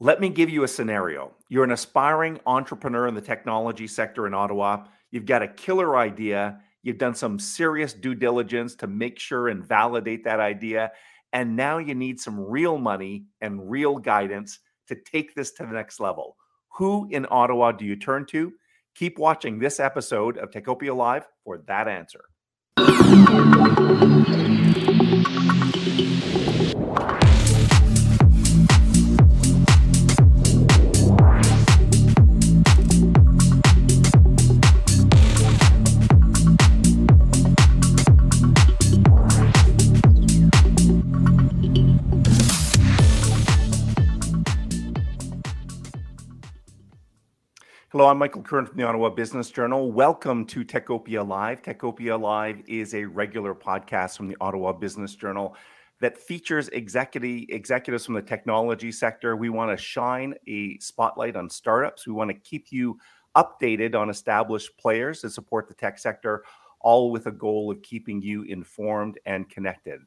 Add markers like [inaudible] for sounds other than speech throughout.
Let me give you a scenario. You're an aspiring entrepreneur in the technology sector in Ottawa. You've got a killer idea. You've done some serious due diligence to make sure and validate that idea. And now you need some real money and real guidance to take this to the next level. Who in Ottawa do you turn to? Keep watching this episode of Techopia Live for that answer. Hello, I'm Michael Curran from the Ottawa Business Journal. Welcome to Techopia Live. Techopia Live is a regular podcast from the Ottawa Business Journal that features executive, executives from the technology sector. We want to shine a spotlight on startups. We want to keep you updated on established players that support the tech sector, all with a goal of keeping you informed and connected.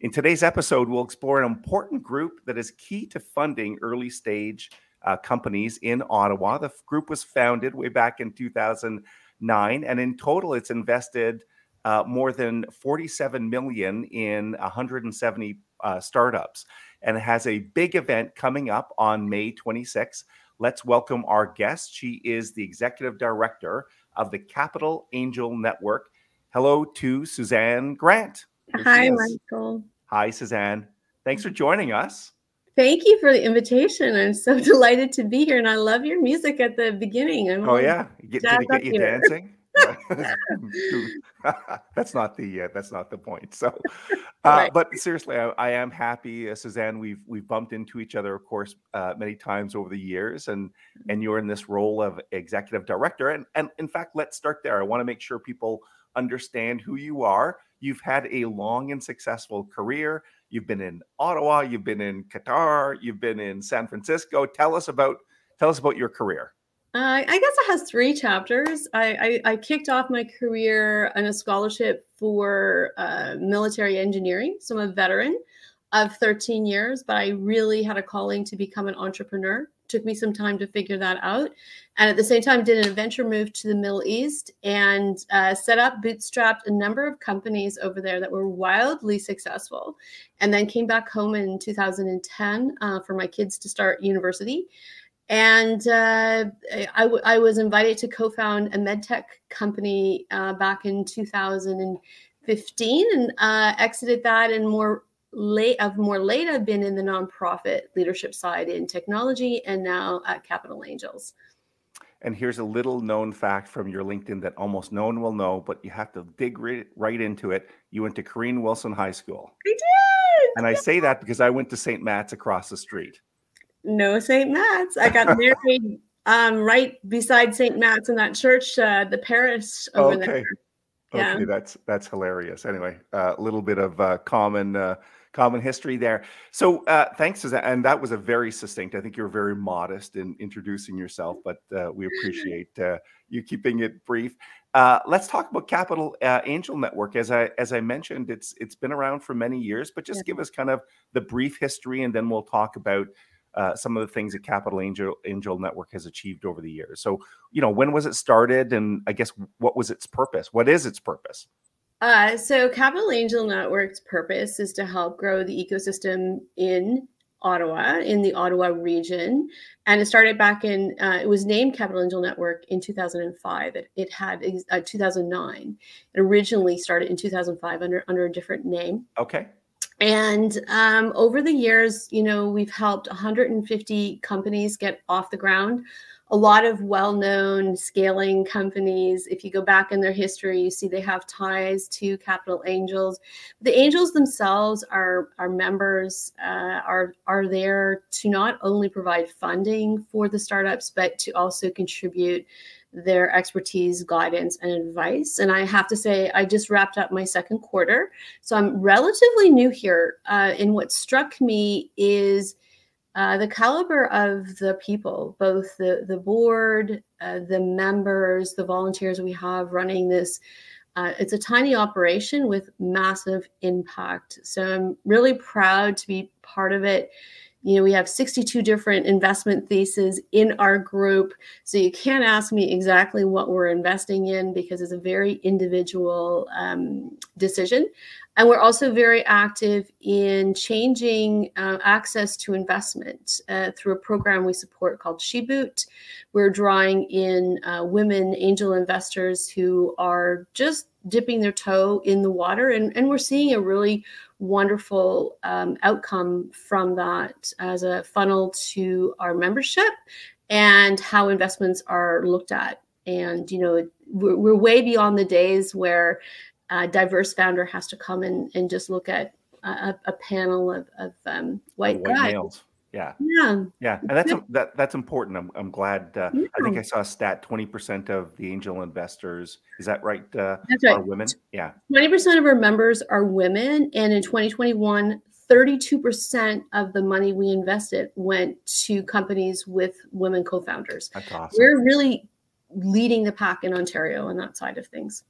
In today's episode, we'll explore an important group that is key to funding early stage uh, companies in Ottawa. The group was founded way back in 2009, and in total, it's invested uh, more than 47 million in 170 uh, startups, and has a big event coming up on May 26. Let's welcome our guest. She is the executive director of the Capital Angel Network. Hello to Suzanne Grant. Hi, Michael. Hi, Suzanne. Thanks for joining us. Thank you for the invitation. I'm so [laughs] delighted to be here, and I love your music at the beginning. I'm oh yeah, get, did it get you here. dancing? [laughs] [laughs] that's not the uh, that's not the point. So, uh, right. but seriously, I, I am happy, uh, Suzanne. We've we've bumped into each other, of course, uh, many times over the years, and and you're in this role of executive director. And and in fact, let's start there. I want to make sure people understand who you are. You've had a long and successful career. You've been in Ottawa, you've been in Qatar, you've been in San Francisco. Tell us about tell us about your career. Uh, I guess it has three chapters. I, I, I, kicked off my career on a scholarship for uh, military engineering. So I'm a veteran of 13 years, but I really had a calling to become an entrepreneur took me some time to figure that out. And at the same time, did an adventure move to the Middle East and uh, set up, bootstrapped a number of companies over there that were wildly successful. And then came back home in 2010 uh, for my kids to start university. And uh, I, w- I was invited to co found a medtech company uh, back in 2015 and uh, exited that and more late of more late I've been in the nonprofit leadership side in technology and now at Capital Angels. And here's a little known fact from your LinkedIn that almost no one will know, but you have to dig right, right into it. You went to Cairine Wilson High School. I did. And I say that because I went to St. Matt's across the street. No St. Matt's. I got married [laughs] um, right beside St. Matt's in that church, uh, the parish over okay. there. Okay, that's that's hilarious. Anyway, a uh, little bit of uh, common uh, common history there. So uh, thanks, Suzanne. And that was a very succinct. I think you're very modest in introducing yourself, but uh, we appreciate uh, you keeping it brief. Uh, let's talk about Capital uh, Angel Network. As I as I mentioned, it's it's been around for many years, but just yeah. give us kind of the brief history, and then we'll talk about. Uh, some of the things that Capital Angel Angel Network has achieved over the years. So, you know, when was it started, and I guess what was its purpose? What is its purpose? Uh, so, Capital Angel Network's purpose is to help grow the ecosystem in Ottawa, in the Ottawa region. And it started back in, uh, it was named Capital Angel Network in 2005. It, it had uh, 2009. It originally started in 2005 under, under a different name. Okay. And um, over the years, you know, we've helped 150 companies get off the ground a lot of well-known scaling companies if you go back in their history you see they have ties to capital angels. The angels themselves are are members uh, are are there to not only provide funding for the startups but to also contribute their expertise guidance and advice. And i have to say i just wrapped up my second quarter so i'm relatively new here. Uh, and what struck me is uh, the caliber of the people, both the, the board, uh, the members, the volunteers we have running this. Uh, it's a tiny operation with massive impact. So I'm really proud to be part of it. you know, we have 62 different investment theses in our group. So you can't ask me exactly what we're investing in because it's a very individual um, decision. And we're also very active in changing uh, access to investment uh, through a program we support called SheBoot. We're drawing in uh, women angel investors who are just dipping their toe in the water. And, and we're seeing a really wonderful um, outcome from that as a funnel to our membership and how investments are looked at. And, you know, we're, we're way beyond the days where a diverse founder has to come in and just look at a, a panel of, of um, white, white guys. Males. Yeah. Yeah. Yeah. And that's that, that's important. I'm, I'm glad. Uh, yeah. I think I saw a stat 20% of the angel investors, is that right? Uh, that's right. Are women? Yeah. 20% of our members are women. And in 2021, 32% of the money we invested went to companies with women co founders. That's awesome. We're really leading the pack in Ontario on that side of things.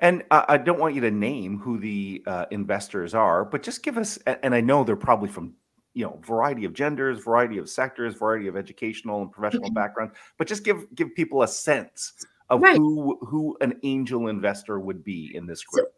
And uh, I don't want you to name who the uh, investors are, but just give us, and I know they're probably from you know variety of genders variety of sectors variety of educational and professional mm-hmm. backgrounds but just give give people a sense of right. who who an angel investor would be in this group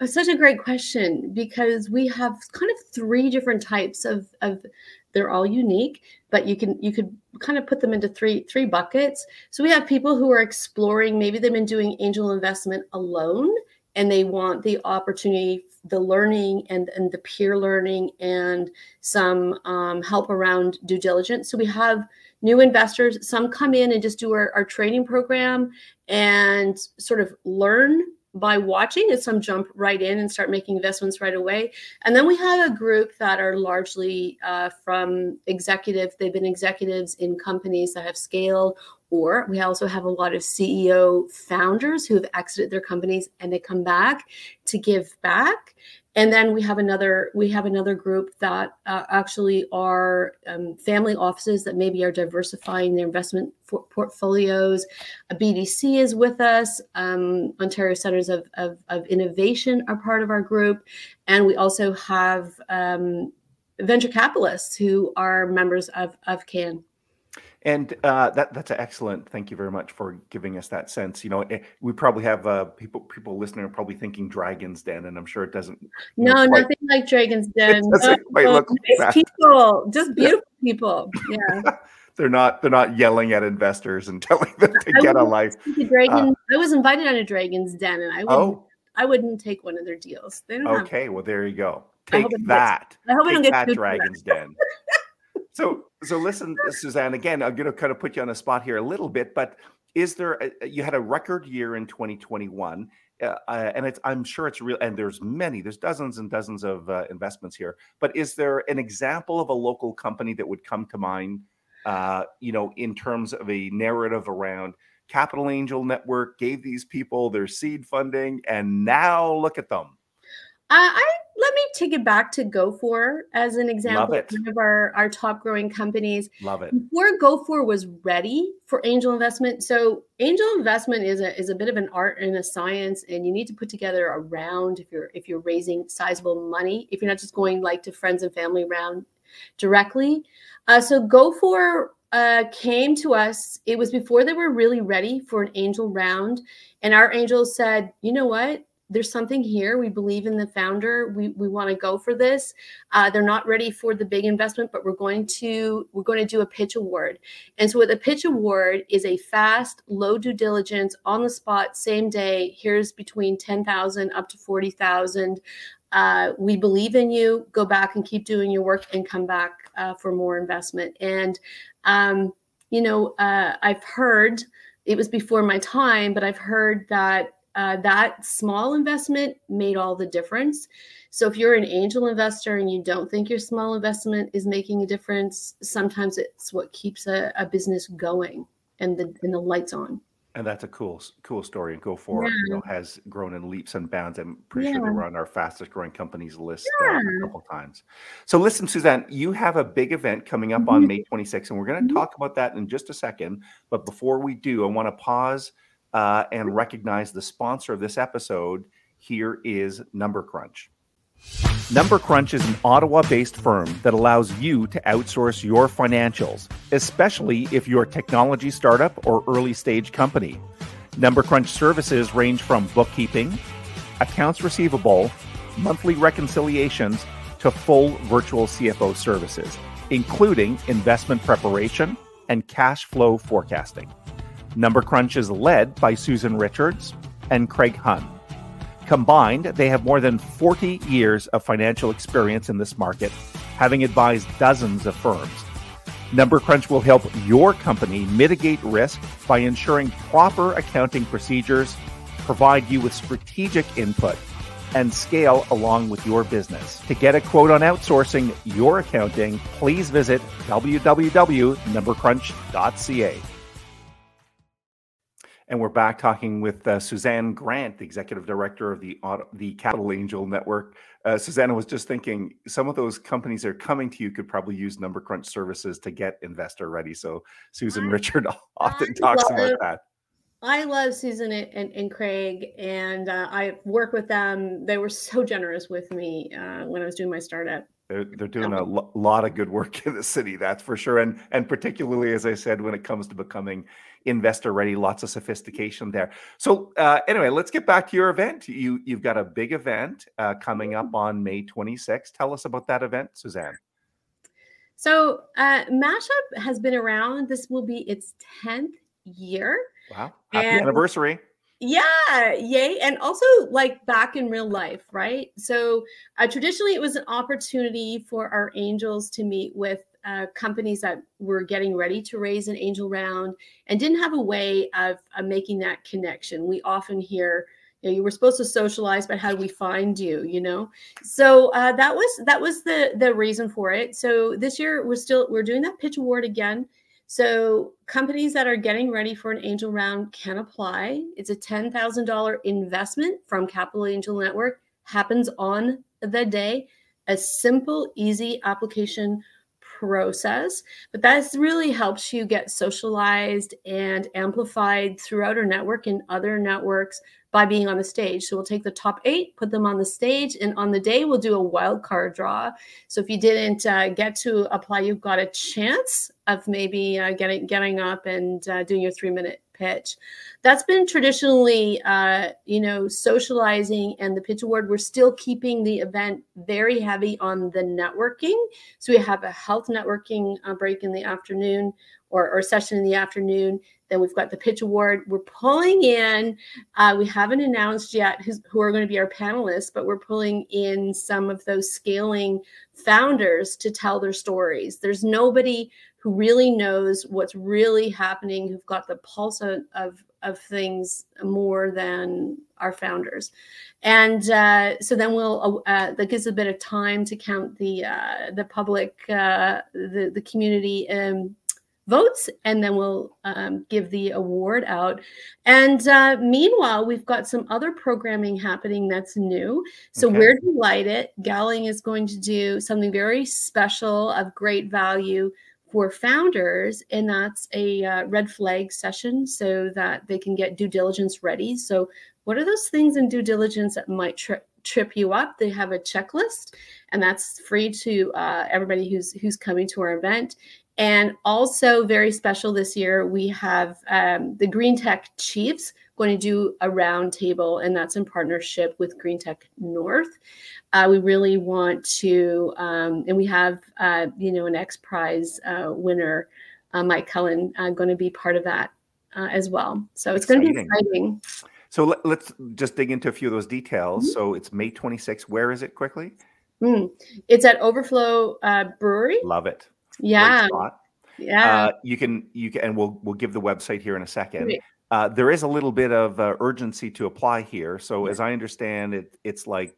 so, such a great question because we have kind of three different types of of they're all unique but you can you could kind of put them into three three buckets so we have people who are exploring maybe they've been doing angel investment alone and they want the opportunity the learning and, and the peer learning and some um, help around due diligence. So we have new investors. Some come in and just do our, our training program and sort of learn by watching and some jump right in and start making investments right away. And then we have a group that are largely uh, from executive they've been executives in companies that have scaled or we also have a lot of ceo founders who have exited their companies and they come back to give back and then we have another we have another group that uh, actually are um, family offices that maybe are diversifying their investment for- portfolios. A bdc is with us. Um, ontario centers of, of, of, innovation are part of our group. And we also have um, venture capitalists who are members of, of can and uh, that that's excellent. Thank you very much for giving us that sense. You know, eh, we probably have uh, people people listening are probably thinking Dragon's Den, and I'm sure it doesn't. No, nothing like Dragon's [laughs] Den. Oh, oh, nice people, just beautiful people. Yeah. [laughs] they're not they're not yelling at investors and [laughs] telling them to I get a life. Dragon, uh, I was invited on a Dragon's Den, and I wouldn't, oh. I wouldn't take one of their deals. okay, have, well there you go. Take I that. I hope I don't get that Dragon's Den. So, so listen, Suzanne. Again, I'm going to kind of put you on the spot here a little bit, but is there? A, you had a record year in 2021, uh, uh, and it's. I'm sure it's real. And there's many. There's dozens and dozens of uh, investments here. But is there an example of a local company that would come to mind? Uh, you know, in terms of a narrative around Capital Angel Network gave these people their seed funding, and now look at them. Uh, I let me take it back to GoFor as an example. One of our, our top growing companies. Love it. Before GoFor was ready for angel investment. So angel investment is a is a bit of an art and a science, and you need to put together a round if you're if you're raising sizable money. If you're not just going like to friends and family round directly. Uh, so GoFor uh, came to us. It was before they were really ready for an angel round, and our angels said, "You know what? There's something here. We believe in the founder. We, we want to go for this. Uh, they're not ready for the big investment, but we're going to we're going to do a pitch award. And so, what the pitch award is a fast, low due diligence, on the spot, same day. Here's between ten thousand up to forty thousand. Uh, we believe in you. Go back and keep doing your work, and come back uh, for more investment. And um, you know, uh, I've heard it was before my time, but I've heard that uh, that small investment made all the difference. So if you're an angel investor and you don't think your small investment is making a difference, sometimes it's what keeps a, a business going and the and the lights on. And that's a cool, cool story. And GoFor, yeah. you know, has grown in leaps and bounds. I'm pretty yeah. sure they were on our fastest growing companies list yeah. uh, a couple times. So, listen, Suzanne, you have a big event coming up mm-hmm. on May 26th, and we're going to mm-hmm. talk about that in just a second. But before we do, I want to pause uh, and recognize the sponsor of this episode. Here is Number Crunch. Number Crunch is an Ottawa based firm that allows you to outsource your financials, especially if you're a technology startup or early stage company. Number Crunch services range from bookkeeping, accounts receivable, monthly reconciliations, to full virtual CFO services, including investment preparation and cash flow forecasting. Number Crunch is led by Susan Richards and Craig Hunn. Combined, they have more than 40 years of financial experience in this market, having advised dozens of firms. Number Crunch will help your company mitigate risk by ensuring proper accounting procedures, provide you with strategic input, and scale along with your business. To get a quote on outsourcing your accounting, please visit www.numbercrunch.ca. And we're back talking with uh, Suzanne Grant, the executive director of the the Capital Angel Network. Uh, Suzanne was just thinking some of those companies that are coming to you could probably use Number Crunch services to get investor ready. So Susan I, Richard [laughs] often I talks about that. I love Susan and, and Craig, and uh, I work with them. They were so generous with me uh, when I was doing my startup. They're, they're doing a lo- lot of good work [laughs] in the city, that's for sure. And and particularly, as I said, when it comes to becoming investor ready, lots of sophistication there. So uh, anyway, let's get back to your event. You you've got a big event uh, coming up on May 26th. Tell us about that event, Suzanne. So uh, Mashup has been around. This will be its 10th year. Wow! Happy and anniversary! Yeah, yay. And also like back in real life, right? So uh, traditionally it was an opportunity for our angels to meet with uh, companies that were getting ready to raise an angel round and didn't have a way of, making that connection. We often hear, you know, you were supposed to socialize, but how do we find you? You know, so uh, that was that was the the reason for it. So this year we're still we're doing that pitch award again. So companies that are getting ready for an angel round can apply. It's a $10,000 investment from Capital Angel Network, happens on the day. A simple, easy application process, but that really helps you get socialized and amplified throughout our network and other networks by being on the stage. So we'll take the top eight, put them on the stage, and on the day we'll do a wild card draw. So if you didn't uh, get to apply, you've got a chance of maybe uh, getting getting up and uh, doing your three minute pitch. That's been traditionally, uh, you know, socializing and the pitch award. We're still keeping the event very heavy on the networking. So we have a health networking uh, break in the afternoon or, or session in the afternoon. Then we've got the pitch award. We're pulling in, uh, we haven't announced yet who are going to be our panelists, but we're pulling in some of those scaling founders to tell their stories. There's nobody who really knows what's really happening, who've got the pulse of, of, things more than our founders. And uh, so then we'll, uh, uh, that gives a bit of time to count the, uh, the public, uh, the, the community um, votes and then we'll um, give the award out and uh, meanwhile we've got some other programming happening that's new so okay. we're delighted Gowling is going to do something very special of great value for founders and that's a uh, red flag session so that they can get due diligence ready. So what are those things in due diligence that might trip trip you up? They have a checklist and that's free to uh, everybody who's who's coming to our event. And also, very special this year, we have um, the Green Tech Chiefs going to do a roundtable, and that's in partnership with Green Tech North. Uh, we really want to, um, and we have, uh, you know, an X Prize uh, winner, uh, Mike Cullen, uh, going to be part of that uh, as well. So it's going to be exciting. So let, us just dig into a few of those details. Mm-hmm. So it's May 26th. Where is it quickly? Mm. It's at Overflow Brewery. Love it. Yeah. Yeah. Uh, you can you can and we'll we'll give the website here in a second. Uh, there is a little bit of uh, urgency to apply here. So as I understand it, it's like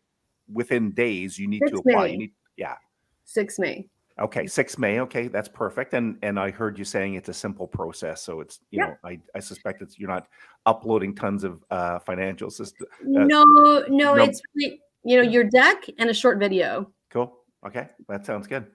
within days you need to apply. May. You need yeah. Six May. Okay, six May. Okay, that's perfect. And and I heard you saying it's a simple process. So it's you yeah. know I, I suspect it's you're not uploading tons of uh, financial system. Uh, no, no, no, it's really you know your deck and a short video. Okay, that sounds good.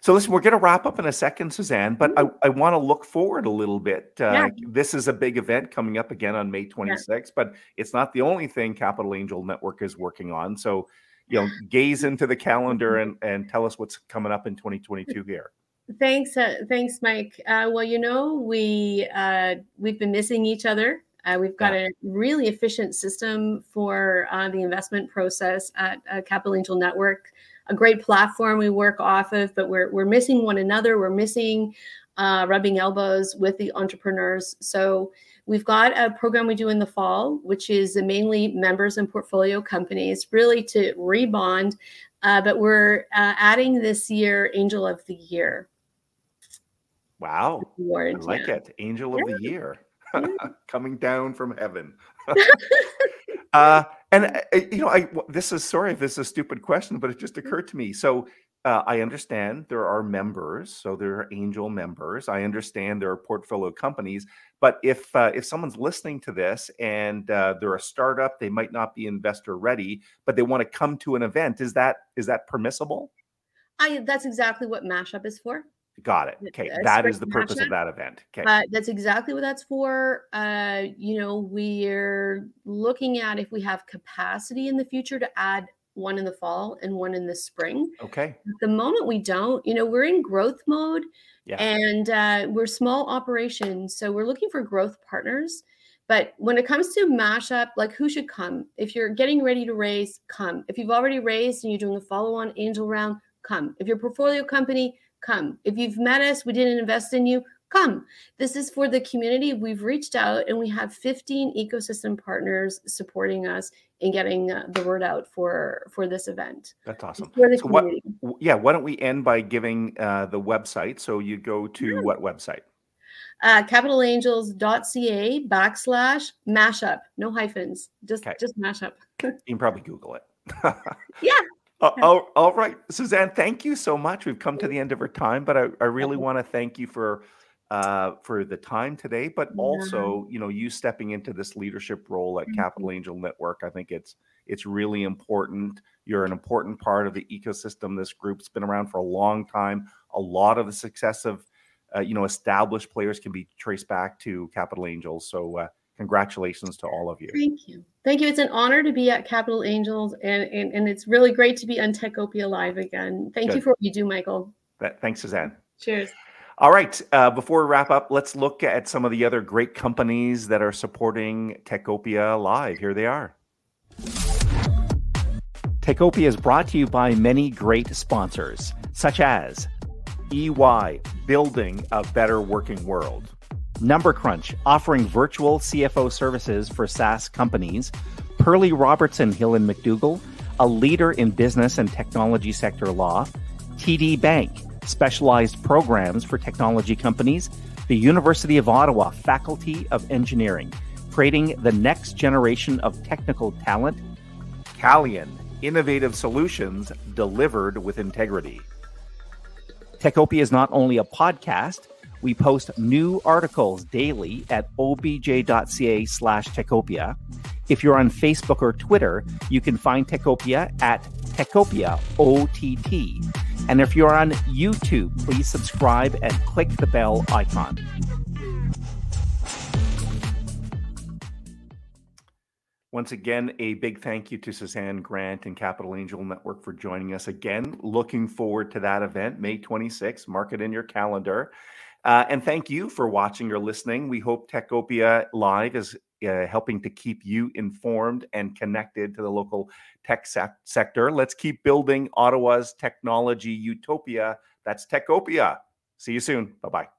So listen, we're going to wrap up in a second, Suzanne, but I, I want to look forward a little bit. Uh, yeah. This is a big event coming up again on May 26th, yeah. but it's not the only thing Capital Angel Network is working on. So you know gaze into the calendar and and tell us what's coming up in 2022 here. Thanks, uh, thanks, Mike. Uh, well, you know, we uh, we've been missing each other. Uh, we've got a really efficient system for uh, the investment process at uh, Capital Angel Network. A great platform we work off of, but we're we're missing one another. We're missing uh, rubbing elbows with the entrepreneurs. So we've got a program we do in the fall, which is mainly members and portfolio companies, really to rebond. Uh, but we're uh, adding this year Angel of the Year. Wow. Award, I like yeah. it. Angel of yeah. the Year [laughs] coming down from heaven. [laughs] [laughs] uh, and uh, uh, you know, I this is sorry if this is a stupid question, but it just mm. occurred to me. So uh, I understand there are members, so there are angel members. I understand there are portfolio companies, but if uh, if someone's listening to this and uh, they're a startup, they might not be investor ready, but they want to come to an event. Is that is that permissible? I that's exactly what Mashup is for. Got it. Okay, that is the purpose of that event. Okay, uh, that's exactly what that's for. Uh, you know, we're looking at if we have capacity in the future to add one in the fall and one in the spring. Okay. At the moment, we don't. You know, we're in growth mode, yeah. and uh, we're small operations, so we're looking for growth partners. But when it comes to mashup, like who should come? If you're getting ready to raise, come. If you've already raised and you're doing a follow-on angel round, come. If your portfolio company come. If you've met us, we didn't invest in you, come. This is for the community. We've reached out and we have 15 ecosystem partners supporting us in getting uh, the word out for for this event. That's awesome. so what, yeah, why don't we end by giving uh, the website? So you go to yeah. what website? Uh, capitalangels.ca backslash mashup, no hyphens, just okay. just mashup. [laughs] you can probably Google it. [laughs] yeah, uh, [laughs] all, all right, Suzanne, thank you so much. We've come to the end of our time, but I, I really want to thank you for uh, for the time today, but also, you know, you stepping into this leadership role at Capital mm-hmm. Angel Network. I think it's it's really important. You're an important part of the ecosystem. This group's been around for a long time. A lot of the success of uh, you know established players can be traced back to Capital Angels. So uh, congratulations to all of you. Thank you. Thank you. It's an honor to be at Capital Angels, and, and, and it's really great to be on Techopia Live again. Thank Good. you for what you do, Michael. That, Thanks, Suzanne. Cheers. All right. Uh, before we wrap up, let's look at some of the other great companies that are supporting Techopia Live. Here they are. Techopia is brought to you by many great sponsors, such as EY, Building a Better Working World. NumberCrunch, offering virtual CFO services for SaaS companies. Perley Robertson Hill and McDougall, a leader in business and technology sector law. TD Bank, specialized programs for technology companies. The University of Ottawa Faculty of Engineering, creating the next generation of technical talent. Calian, innovative solutions delivered with integrity. Techopia is not only a podcast, we post new articles daily at obj.ca slash Techopia. If you're on Facebook or Twitter, you can find Techopia at Techopia OTT. And if you're on YouTube, please subscribe and click the bell icon. Once again, a big thank you to Suzanne Grant and Capital Angel Network for joining us again. Looking forward to that event, May 26th. Mark it in your calendar. Uh, and thank you for watching or listening. We hope Techopia Live is uh, helping to keep you informed and connected to the local tech sec- sector. Let's keep building Ottawa's technology utopia. That's Techopia. See you soon. Bye bye.